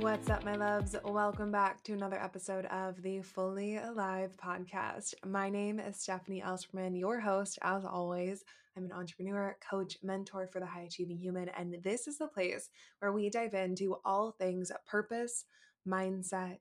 What's up, my loves? Welcome back to another episode of the Fully Alive podcast. My name is Stefanie Elsperman, your host, as always. I'm an entrepreneur, coach, mentor for the high achieving human, and this is the place where we dive into all things purpose, mindset,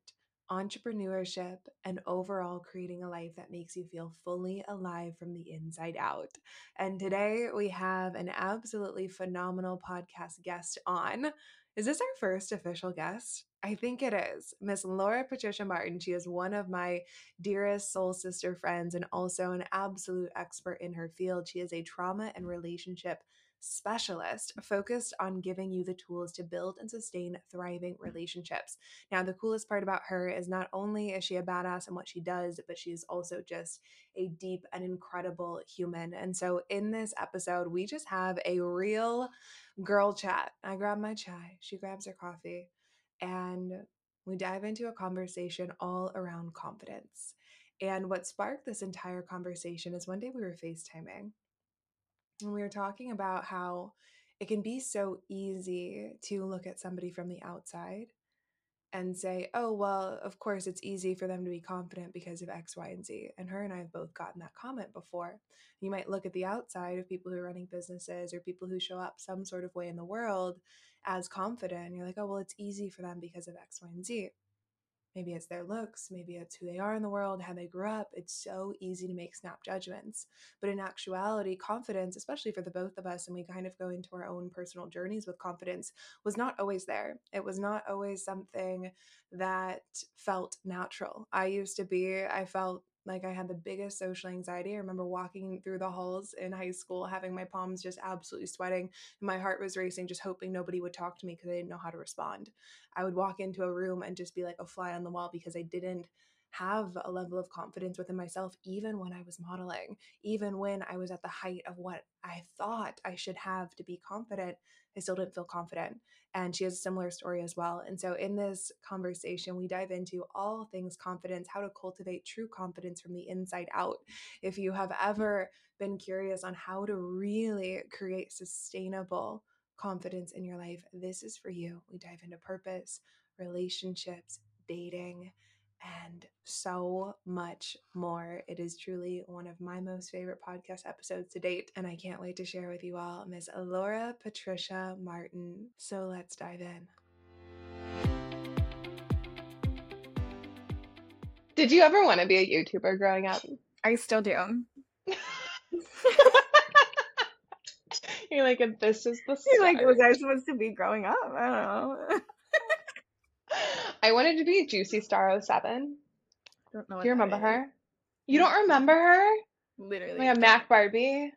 entrepreneurship, and overall creating a life that makes you feel fully alive from the inside out. And today we have an absolutely phenomenal podcast guest on. Is this our first official guest? I think it is. Miss Laura Patricia Martin. She is one of my dearest soul sister friends and also an absolute expert in her field. She is a trauma and relationship specialist focused on giving you the tools to build and sustain thriving relationships. Now, the coolest part about her is not only is she a badass in what she does, but she's also just a deep and incredible human. And so, in this episode, we just have a real girl chat. I grab my chai, she grabs her coffee, and we dive into a conversation all around confidence. And what sparked this entire conversation is one day we were FaceTiming and we were talking about how it can be so easy to look at somebody from the outside and say, oh, well, of course, it's easy for them to be confident because of X, Y, and Z. And her and I have both gotten that comment before. You might look at the outside of people who are running businesses or people who show up some sort of way in the world as confident. And You're like, oh, well, it's easy for them because of X, Y, and Z. Maybe it's their looks, maybe it's who they are in the world, how they grew up. It's so easy to make snap judgments. But in actuality, confidence, especially for the both of us, and we kind of go into our own personal journeys with confidence, was not always there. It was not always something that felt natural. I used to be, I felt like I had the biggest social anxiety. I remember walking through the halls in high school, having my palms just absolutely sweating. And my heart was racing, just hoping nobody would talk to me because I didn't know how to respond. I would walk into a room and just be like a fly on the wall because I didn't have a level of confidence within myself, even when I was modeling, even when I was at the height of what I thought I should have to be confident. I still didn't feel confident. And she has a similar story as well. And so, in this conversation, we dive into all things confidence, how to cultivate true confidence from the inside out. If you have ever been curious on how to really create sustainable confidence in your life, this is for you. We dive into purpose, relationships, dating and so much more. It is truly one of my most favorite podcast episodes to date, and I can't wait to share with you all Miss Laura Patricia Martin. So let's dive in. Did you ever want to be a YouTuber growing up? I still do. You're like, if this is the start. You're like, was I supposed to be growing up? I don't know. I wanted to be Juicy Star 07. Don't know. Do you remember her? You don't remember her? Literally. Like a Mac Barbie.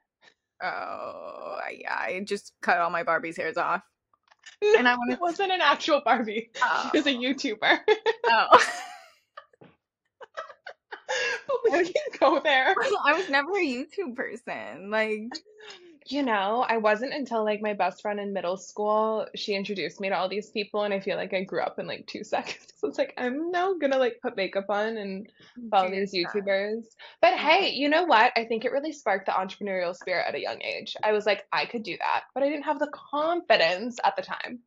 Oh, yeah. I just cut all my Barbie's hairs off. No, and I wanted... it wasn't an actual Barbie. Oh. She was a oh. YouTuber. Oh. but we can go there. I was never a YouTube person. Like you know, I wasn't until like my best friend in middle school, she introduced me to all these people and I feel like I grew up in like two seconds. So it's like I'm now gonna like put makeup on and follow these YouTubers. But hey, you know what? I think it really sparked the entrepreneurial spirit at a young age. I was like, I could do that, but I didn't have the confidence at the time.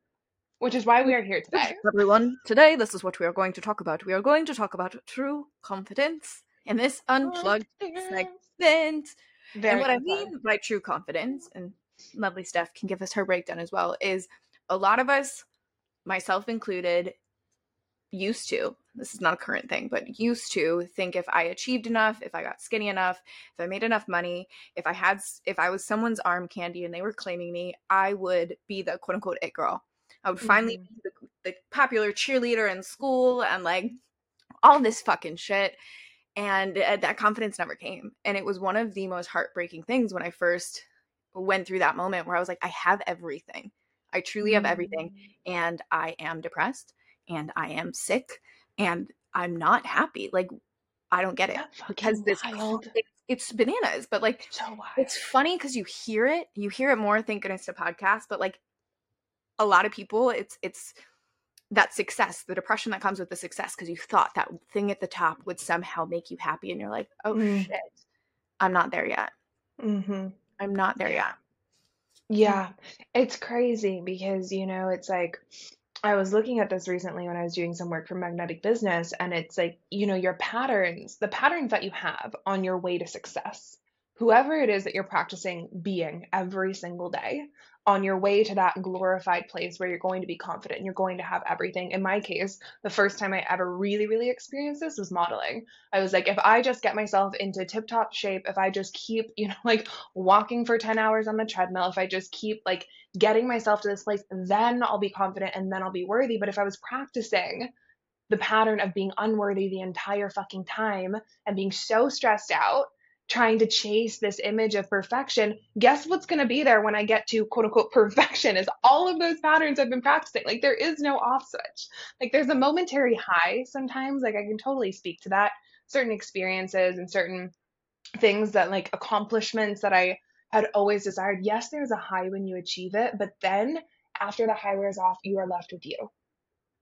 Which is why we are here today. Everyone, today this is what we are going to talk about. We are going to talk about true confidence in this unplugged segment. Very and what I mean by true confidence, and lovely Steph can give us her breakdown as well, is a lot of us, myself included, used to, this is not a current thing, but used to think if I achieved enough, if I got skinny enough, if I made enough money, if I had, if I was someone's arm candy and they were claiming me, I would be the quote unquote it girl. I would finally mm-hmm. be the, the popular cheerleader in school and like all this fucking shit and uh, that confidence never came and it was one of the most heartbreaking things when i first went through that moment where i was like i have everything. I truly have everything mm. and i am depressed and i am sick and i'm not happy. Like i don't get it because this it's, it's bananas but like so it's funny because you hear it you hear it more thank goodness to podcasts but like a lot of people it's it's that success, the depression that comes with the success, because you thought that thing at the top would somehow make you happy, and you're like, oh mm. shit, I'm not there yet. Mm-hmm. I'm not there yet. Yeah, it's crazy because, you know, it's like I was looking at this recently when I was doing some work for magnetic business, and it's like, you know, your patterns, the patterns that you have on your way to success, whoever it is that you're practicing being every single day, on your way to that glorified place where you're going to be confident and you're going to have everything. In my case, the first time I ever really, really experienced this was modeling. I was like, if I just get myself into tip top shape, if I just keep, you know, like walking for 10 hours on the treadmill, if I just keep like getting myself to this place, then I'll be confident and then I'll be worthy. But if I was practicing, the pattern of being unworthy the entire fucking time and being so stressed out trying to chase this image of perfection, guess what's going to be there when I get to quote unquote perfection is all of those patterns I've been practicing. Like there is no off switch. Like there's a momentary high sometimes. Like I can totally speak to that. Certain experiences and certain things that like accomplishments that I had always desired. Yes, there's a high when you achieve it, but then after the high wears off, you are left with you.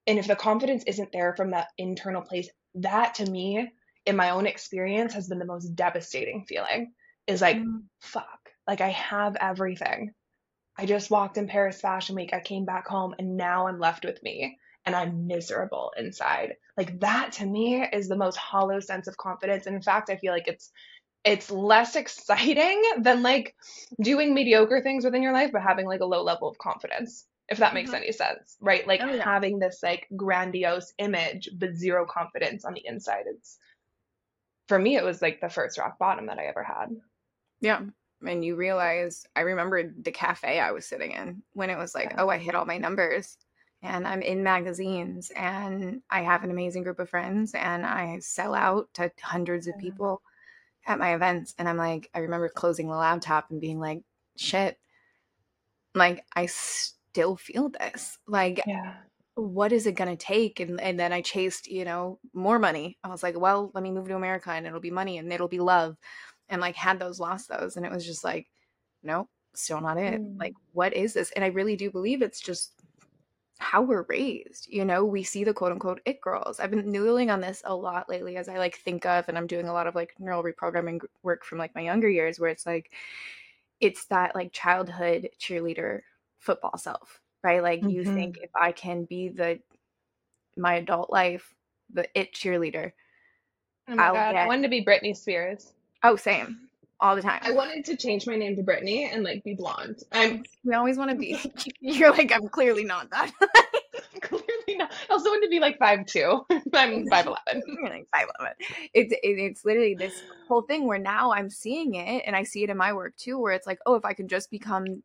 And if the confidence isn't there from that internal place, that to me in my own experience has been the most devastating feeling is like mm. fuck like i have everything i just walked in paris fashion week i came back home and now i'm left with me and i'm miserable inside like that to me is the most hollow sense of confidence and in fact i feel like it's it's less exciting than like doing mediocre things within your life but having like a low level of confidence if that makes mm-hmm. any sense right like oh, yeah. having this like grandiose image but zero confidence on the inside it's for me, it was like the first rock bottom that I ever had. Yeah. And you realize, I remember the cafe I was sitting in when it was like, yeah. oh, I hit all my numbers and I'm in magazines and I have an amazing group of friends and I sell out to hundreds of people at my events. And I'm like, I remember closing the laptop and being like, shit, like I still feel this. Like, yeah what is it going to take? And and then i chased you know more money. I was like well let me move to america and it'll be money and it'll be love. And like had those lost those and it was just like no still not it. Mm. like what is this? And i really do believe it's just how we're raised you know? We see the quote unquote it girls. I've been noodling on this a lot lately as i like think of and i'm doing a lot of like neural reprogramming work from like my younger years where it's like it's that like childhood cheerleader football self right? Like mm-hmm. you think if I can be the my adult life, the it cheerleader. Oh my I'll god, get... I wanted to be Britney Spears. Oh, same. All the time. I wanted to change my name to Britney and like be blonde. I'm we always want to be you're like, I'm clearly not that. clearly not. I also want to be like five two. I'm five eleven. like five eleven. It's it, it's literally this whole thing where now I'm seeing it and I see it in my work too, where it's like, oh, if I can just become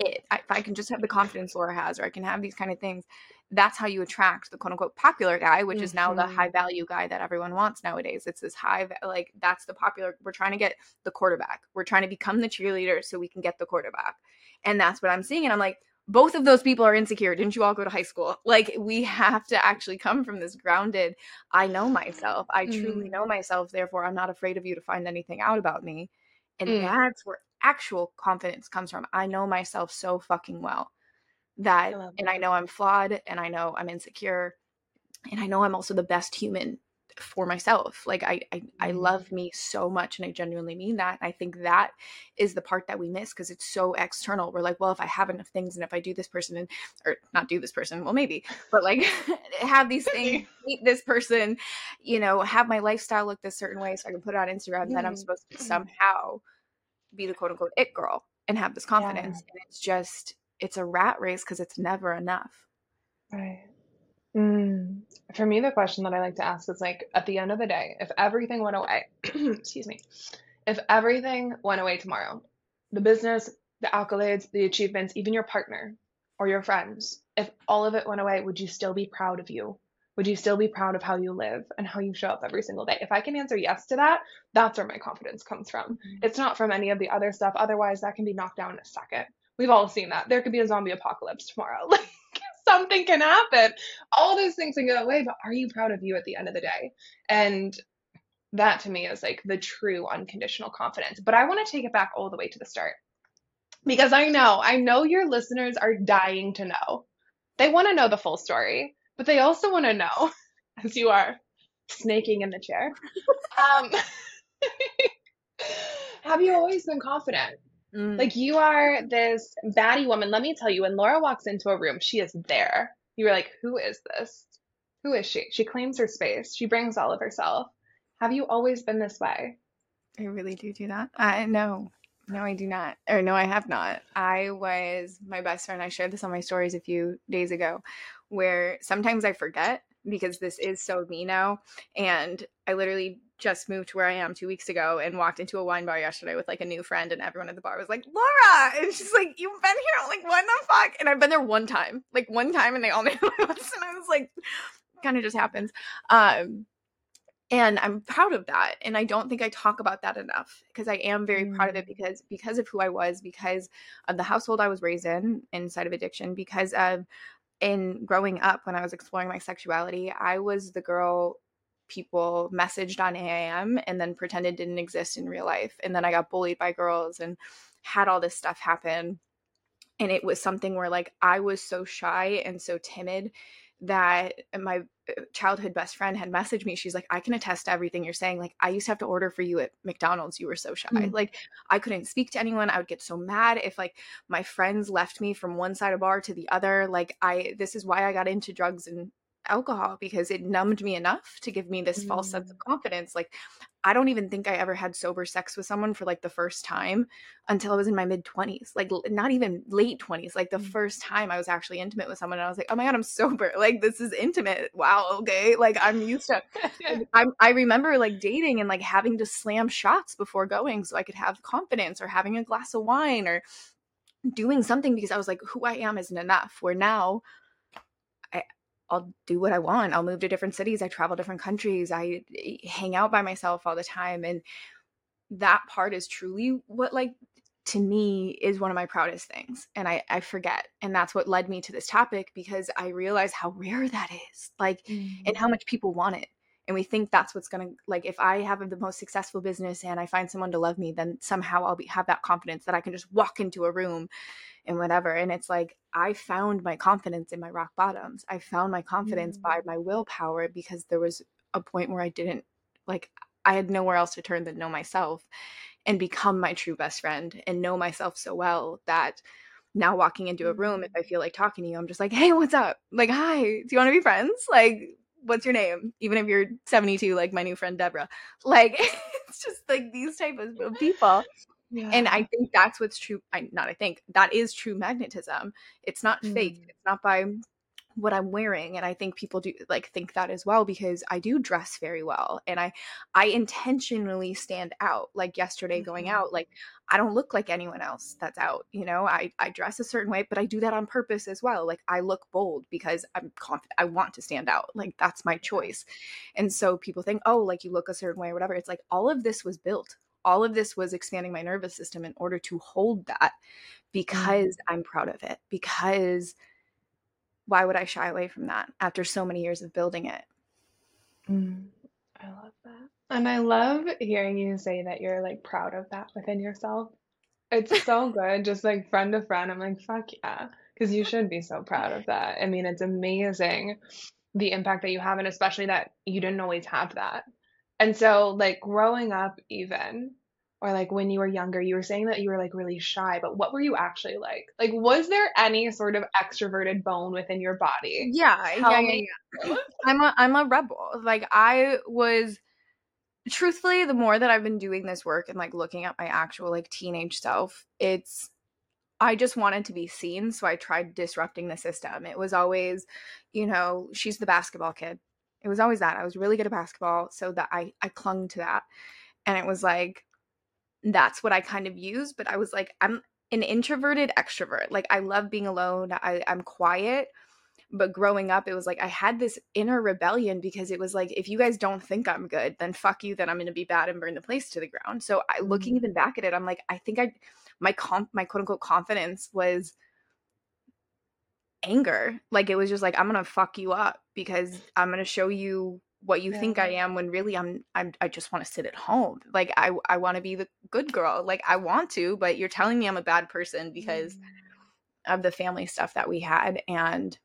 it. If I can just have the confidence Laura has, or I can have these kind of things, that's how you attract the quote unquote popular guy, which mm-hmm. is now the high mm-hmm. value guy that everyone wants nowadays. It's this high, like, that's the popular. We're trying to get the quarterback. We're trying to become the cheerleader so we can get the quarterback. And that's what I'm seeing. And I'm like, both of those people are insecure. Didn't you all go to high school? Like, we have to actually come from this grounded, I know myself. I mm-hmm. truly know myself. Therefore, I'm not afraid of you to find anything out about me. And mm. that's where actual confidence comes from. I know myself so fucking well that, I and I know I'm flawed and I know I'm insecure and I know I'm also the best human for myself. Like I, I, I mm-hmm. love me so much, and I genuinely mean that. And I think that is the part that we miss because it's so external. We're like, well, if I have enough things, and if I do this person, and or not do this person, well, maybe, but like have these things, meet this person, you know, have my lifestyle look this certain way, so I can put it on Instagram. Mm-hmm. Then I'm supposed to somehow be the quote unquote it girl and have this confidence. Yeah. And it's just, it's a rat race because it's never enough. Right. Mm. For me, the question that I like to ask is like, at the end of the day, if everything went away, excuse me, if everything went away tomorrow, the business, the accolades, the achievements, even your partner or your friends, if all of it went away, would you still be proud of you? Would you still be proud of how you live and how you show up every single day? If I can answer yes to that, that's where my confidence comes from. Mm-hmm. It's not from any of the other stuff. Otherwise, that can be knocked down in a second. We've all seen that. There could be a zombie apocalypse tomorrow. Like something can happen. All those things can go away, but are you proud of you at the end of the day? And that to me is like the true unconditional confidence. But I want to take it back all the way to the start. Because I know, I know your listeners are dying to know. They want to know the full story but they also want to know, as you are snaking in the chair, um, have you always been confident? Mm. Like you are this baddie woman. Let me tell you, when Laura walks into a room, she is there. You were like, who is this? Who is she? She claims her space. She brings all of herself. Have you always been this way? I really do do that. I no, no, I do not. Or no, I have not. I was my best friend. I shared this on my stories a few days ago, where sometimes I forget because this is so me now. And I literally just moved to where I am two weeks ago and walked into a wine bar yesterday with like a new friend, and everyone at the bar was like, Laura. And she's like, You've been here? I'm like, what the fuck? And I've been there one time, like one time, and they all knew who I was. And I was like, kind of just happens. Um, and i'm proud of that and i don't think i talk about that enough because i am very mm. proud of it mm. because because of who i was because of the household i was raised in inside of addiction because of in growing up when i was exploring my sexuality i was the girl people messaged on AIM and then pretended didn't exist in real life. And then I got bullied by girls and had all this stuff happen. And it was something where like I was so shy and so timid that my uh, childhood best friend had messaged me. She's like, I can attest to everything you're saying. Like, I used to have to order for you at McDonald's. You were so shy. Mm. Like, I couldn't speak to anyone. I would get so mad if like my friends left me from one side of bar to the other. Like, I, this is why I got into drugs and alcohol because it numbed me enough to give me this mm. false sense of mm. confidence. Like, I don't even think I ever had sober sex with someone for like the first time until I was in my mid 20s, like not even late 20s. Like the mm. first time I was actually intimate with someone, I was like, oh my God, I'm sober. Like, this is intimate. Wow. Okay. Like, I'm used to, I, I remember like dating and like having to slam shots before going so I could have confidence or having a glass of wine or doing something because I was like, who I am isn't enough. Where now, I'll do what I want. I'll move to different cities. I travel different countries. I eh, hang out by myself all the time. And that part is truly what, like, to me is one of my proudest things. And I, I forget. And that's what led me to this topic because I realize how rare that is, like, mm-hmm. and how much people want it. And we think that's what's going to, like, if I have the most successful business and I find someone to love me, then somehow I'll be, have that confidence that I can just walk into a room and whatever. And it's like, I found my confidence in my rock bottoms. I found my confidence mm. by my willpower because there was a point where I didn't, like, I had nowhere else to turn than know myself and become my true best friend and know myself so well that now walking into a room, if I feel like talking to you, I'm just like, hey, what's up? Like, hi, do you want to be friends? Like, what's your name? Even if you're 72, like my new friend Deborah. Like, it's just like these type of people yeah. And I think that's what's true. I not I think that is true magnetism. It's not mm. fake. It's not by what I'm wearing and I think people do like think that as well because I do dress very well and I I intentionally stand out like yesterday going mm-hmm. out like I don't look like anyone else that's out you know I I dress a certain way but I do that on purpose as well like I look bold because I'm confident I want to stand out like that's my choice and so people think oh like you look a certain way or whatever it's like all of this was built all of this was expanding my nervous system in order to hold that mm. because mm. I'm proud of it. Because why would I shy away from that after so many years of building it? Mm. I love that. And I love hearing you say that you're like proud of that within yourself. It's so good, just like friend to friend. I'm like, fuck yeah. Because you should be so proud of that. I mean, it's amazing the impact that you have, and especially that you didn't always have that. And so, like, growing up, even, or like when you were younger, you were saying that you were like really shy, but what were you actually like? Like, was there any sort of extroverted bone within your body? Yeah, yeah, yeah, yeah. I'm a I'm a rebel. Like I was truthfully, the more that I've been doing this work and like looking at my actual like teenage self, it's I just wanted to be seen, so I tried disrupting the system. It was always, you know, she's the basketball kid. It was always that. I was really good at basketball, so that I I clung to that. And it was like that's what I kind of use. But I was like, I'm an introverted extrovert. Like I love being alone. I, I'm quiet. But growing up, it was like I had this inner rebellion because it was like, if you guys don't think I'm good, then fuck you, then I'm gonna be bad and burn the place to the ground. So I looking mm-hmm. even back at it, I'm like, I think I my comp my quote unquote confidence was anger. Like it was just like, I'm gonna fuck you up because I'm gonna show you what you yeah. think I am when really I'm I'm I just want to sit at home. Like I I want to be the good girl. Like I want to, but you're telling me I'm a bad person because mm. of the family stuff that we had and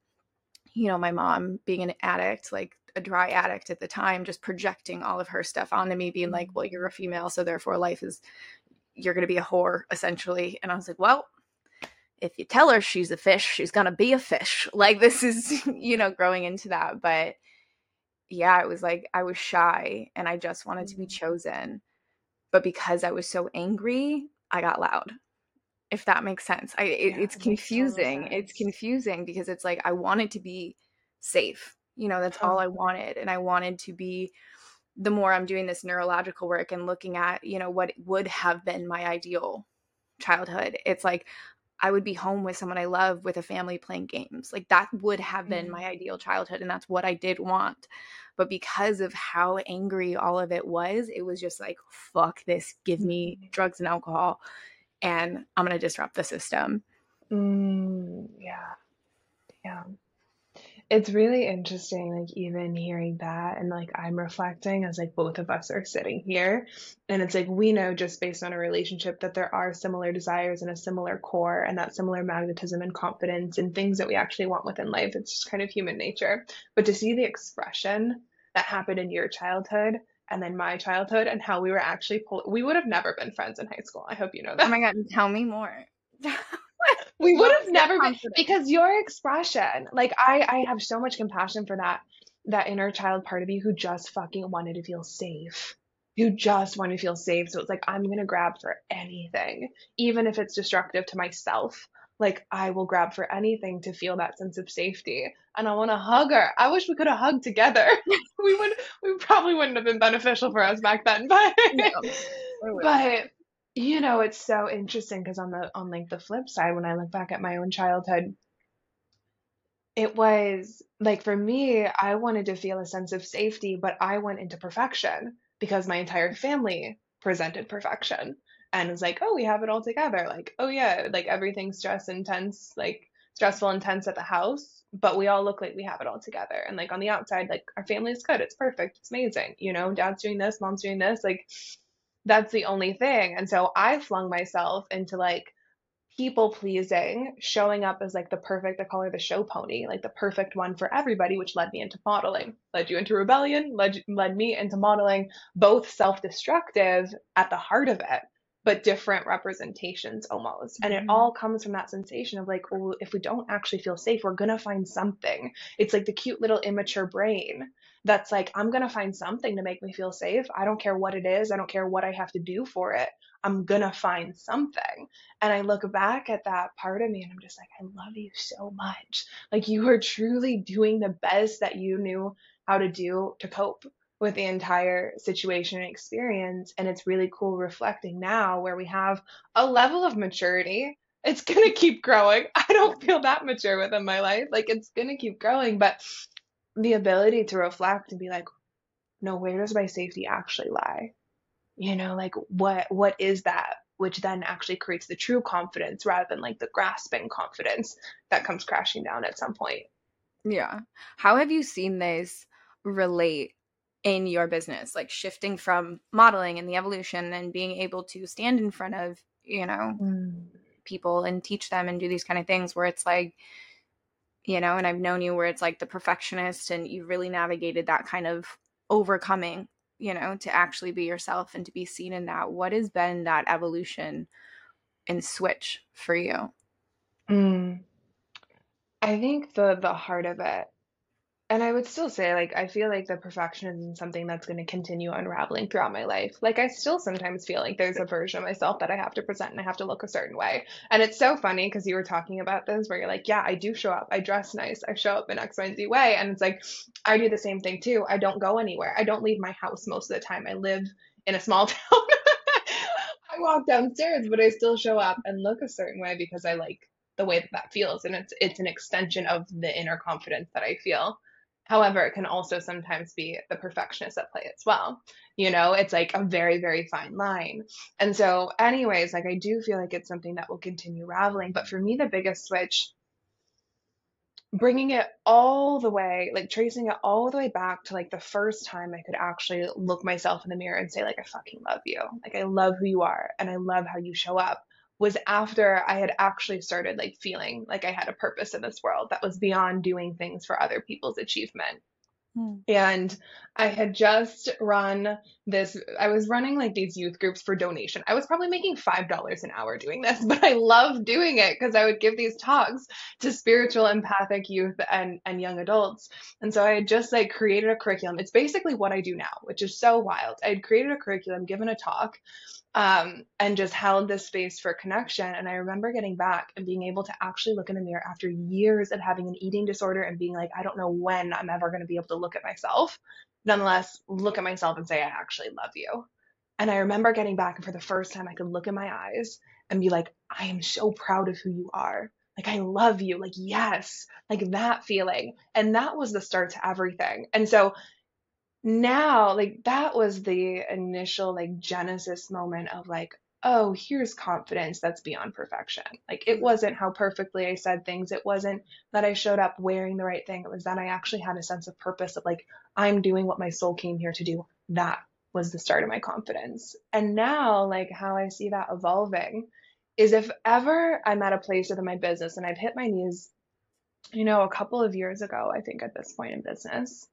you know, my mom being an addict, like a dry addict at the time, just projecting all of her stuff onto me, being like, Well, you're a female, so therefore life is you're gonna be a whore, essentially. And I was like, Well, if you tell her she's a fish, she's going to be a fish. Like this is, you know, growing into that. But yeah, it was like I was shy and I just wanted to be mm-hmm. chosen. But because I was so angry, I got loud. If that makes sense. I it, yeah, it's confusing. It's confusing because it's like I wanted to be safe. You know, that's all I wanted and I wanted to be the more I'm doing this neurological work and looking at, you know, what would have been my ideal childhood. It's like I would be home with someone I love with a family playing games. Like that would have been mm-hmm. my ideal childhood and that's what I did want. But because of how angry all of it was, it was just like fuck this, give me mm-hmm. drugs and alcohol and I'm going to disrupt the system. Mm, yeah. Yeah it's really interesting like even hearing that and like i'm reflecting as like both of us are sitting here. And it's like we know just based on a relationship that there are similar desires and a similar core and that similar magnetism and confidence and things that we actually want within life. It's just kind of human nature. But to see the expression that happened in your childhood and then my childhood and how we were actually pull- we would have never been friends in high school. I hope you know that. Oh my god tell me more we would have never been because your expression like i i have so much compassion for that that inner child part of you who just fucking wanted to feel safe. Who just want to feel safe. So it's like i'm gonna grab for anything even if it's destructive to myself. Like i will grab for anything to feel that sense of safety. And i want to hug her. I wish we could have hugged together. We would we probably wouldn't have been beneficial for us back then but no, but you know, it's so interesting because on the on like the flip side, when I look back at my own childhood, it was like for me, I wanted to feel a sense of safety, but I went into perfection because my entire family presented perfection and was like, oh, we have it all together. Like, oh yeah, like everything's stress intense, like stressful intense at the house, but we all look like we have it all together. And like on the outside, like our family is good, it's perfect, it's amazing. You know, dad's doing this, mom's doing this, like that's the only thing. And so I flung myself into like people pleasing, showing up as like the perfect, I call her the show pony, like the perfect one for everybody, which led me into modeling, led you into rebellion, led, led me into modeling, both self destructive at the heart of it, but different representations almost. And it mm-hmm. all comes from that sensation of like, well, if we don't actually feel safe, we're going to find something. It's like the cute little immature brain that's like, I'm going to find something to make me feel safe. I don't care what it is. I don't care what I have to do for it. I'm going to find something. And I look back at that part of me and I'm just like, I love you so much. Like, you are truly doing the best that you knew how to do to cope with the entire situation and experience. And it's really cool reflecting now where we have a level of maturity. It's going to keep growing. I don't feel that mature within my life. Like, it's going to keep growing. But the ability to reflect and be like, no, where does my safety actually lie? You know, like what what is that? Which then actually creates the true confidence rather than like the grasping confidence that comes crashing down at some point. Yeah. How have you seen this relate in your business? Like shifting from modeling and the evolution and being able to stand in front of, you know, mm. people and teach them and do these kind of things where it's like you know, and I've known you where it's like the perfectionist and you've really navigated that kind of overcoming, you know, to actually be yourself and to be seen in that. What has been that evolution and switch for you? Mm. I think the the heart of it and I would still say, like, I feel like the perfectionism is something that's going to continue unraveling throughout my life. Like, I still sometimes feel like there's a version of myself that I have to present and I have to look a certain way. And it's so funny because you were talking about this where you're like, yeah, I do show up. I dress nice. I show up in X, Y, and Z way. And it's like, I do the same thing too. I don't go anywhere. I don't leave my house most of the time. I live in a small town. I walk downstairs, but I still show up and look a certain way because I like the way that that feels. And it's, it's an extension of the inner confidence that I feel. However, it can also sometimes be the perfectionist at play as well. You know, it's like a very, very fine line. And so, anyways, like I do feel like it's something that will continue raveling. But for me, the biggest switch, bringing it all the way, like tracing it all the way back to like the first time I could actually look myself in the mirror and say, like, I fucking love you. Like, I love who you are and I love how you show up was after I had actually started like feeling like I had a purpose in this world that was beyond doing things for other people's achievement. Mm. And I had just run this, I was running like these youth groups for donation. I was probably making $5 an hour doing this, but I love doing it because I would give these talks to spiritual empathic youth and, and young adults. And so I had just like created a curriculum. It's basically what I do now, which is so wild. I had created a curriculum, given a talk, um, and just held this space for connection. And I remember getting back and being able to actually look in the mirror after years of having an eating disorder and being like, I don't know when I'm ever going to be able to look at myself. Nonetheless, look at myself and say, I actually love you. And I remember getting back, and for the first time, I could look in my eyes and be like, I am so proud of who you are. Like, I love you. Like, yes, like that feeling. And that was the start to everything. And so now like that was the initial like genesis moment of like oh here's confidence that's beyond perfection like it wasn't how perfectly i said things it wasn't that i showed up wearing the right thing it was that i actually had a sense of purpose of like i'm doing what my soul came here to do. That was the start of my confidence. And now like how i see that evolving is if ever i'm at a place within my business and i've hit my knees you know a couple of years ago i think at this point in business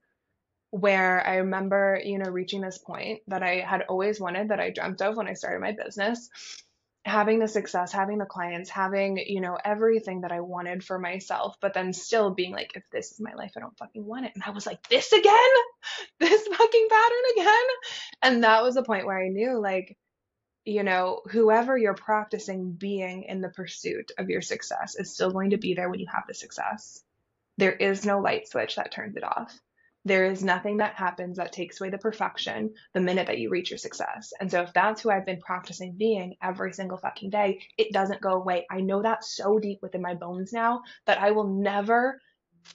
where I remember, you know, reaching this point that I had always wanted, that I dreamt of when I started my business, having the success, having the clients, having, you know, everything that I wanted for myself, but then still being like, if this is my life, I don't fucking want it. And I was like, this again? This fucking pattern again? And that was the point where I knew, like, you know, whoever you're practicing being in the pursuit of your success is still going to be there when you have the success. There is no light switch that turns it off there is nothing that happens that takes away the perfection the minute that you reach your success. And so if that's who I've been practicing being every single fucking day, it doesn't go away. I know that so deep within my bones now that I will never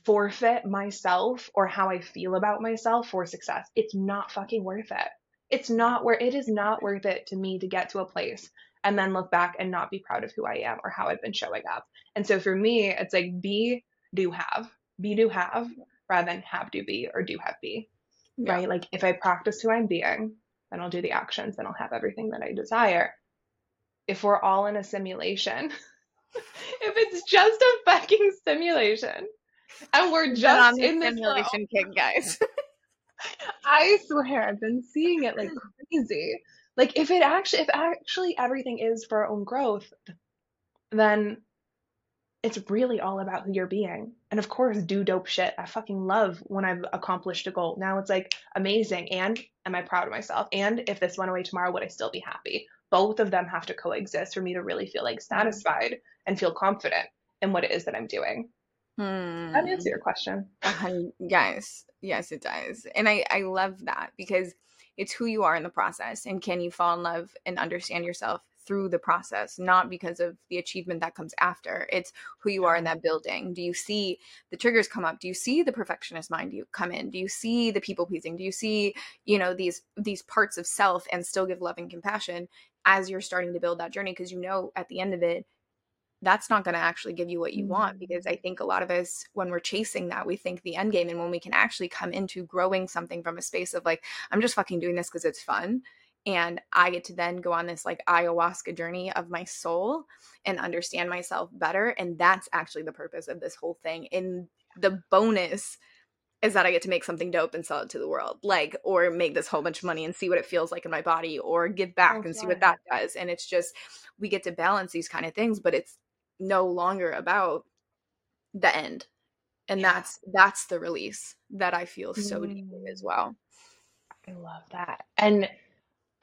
forfeit myself or how I feel about myself for success. It's not fucking worth it. It's not where it is not worth it to me to get to a place and then look back and not be proud of who I am or how I've been showing up. And so for me, it's like be, do, have, be, do, have rather than have do be or do have be. Yeah. Right? Like if I practice who I'm being, then I'll do the actions, then I'll have everything that I desire. If we're all in a simulation, if it's just a fucking simulation, and we're just in the simulation kid, guys. I swear, I've been seeing it like crazy. Like if it actually, if actually everything is for our own growth, then it's really all about who you're being. And of course, do dope shit. I fucking love when I've accomplished a goal. Now it's like amazing. And am I proud of myself? And if this went away tomorrow, would I still be happy? Both of them have to coexist for me to really feel like satisfied and feel confident in what it is that I'm doing. Hmm. That answer your question. Uh, yes, yes, it does. And I, I love that because it's who you are in the process. And can you fall in love and understand yourself through the process, not because of the achievement that comes after. It's who you are in that building. Do you see the triggers come up? Do you see the perfectionist mind you come in? Do you see the people pleasing? Do you see, you know, these these parts of self and still give love and compassion as you're starting to build that journey? Because you know at the end of it, that's not going to actually give you what you want because I mm. think a lot of us, when we're chasing that, we think the end game. And when we can actually come into growing something from a space of like, I'm just fucking doing this because it's fun and I get to then go on this like ayahuasca journey of my soul and understand myself better. And that's actually the purpose of this whole thing. And the bonus is that I get to make something dope and sell it to the world, like, or make this whole bunch of money and see what it feels like in my body, or give back oh, and see what that does. And it's just, we get to balance these kind of things, but it's no longer about the end. And yeah. that's that's the release that I feel so mm. deeply as well. I love that. And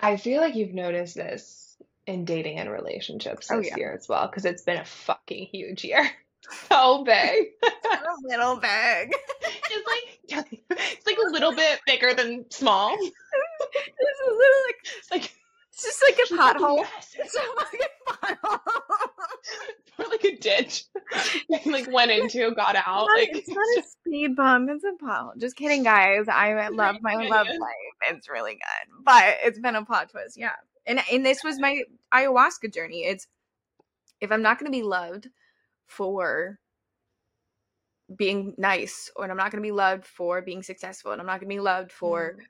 I feel like you've noticed this in dating and relationships oh, this yeah. year as well, because it's been a fucking huge year. So big. a little big. It's like it's like a little bit bigger than small. It's a little like like just like a pothole. It's a fucking pothole. Or like a ditch. like went into, got out. It's like it's not a speed bump. It's a pothole. Just kidding, guys. I love my love life. It's really good, but it's been a plot twist. Yeah, and and this was my ayahuasca journey. It's if I'm not going to be loved for being nice, or I'm not going to be loved for being successful, and I'm not going to be loved for mm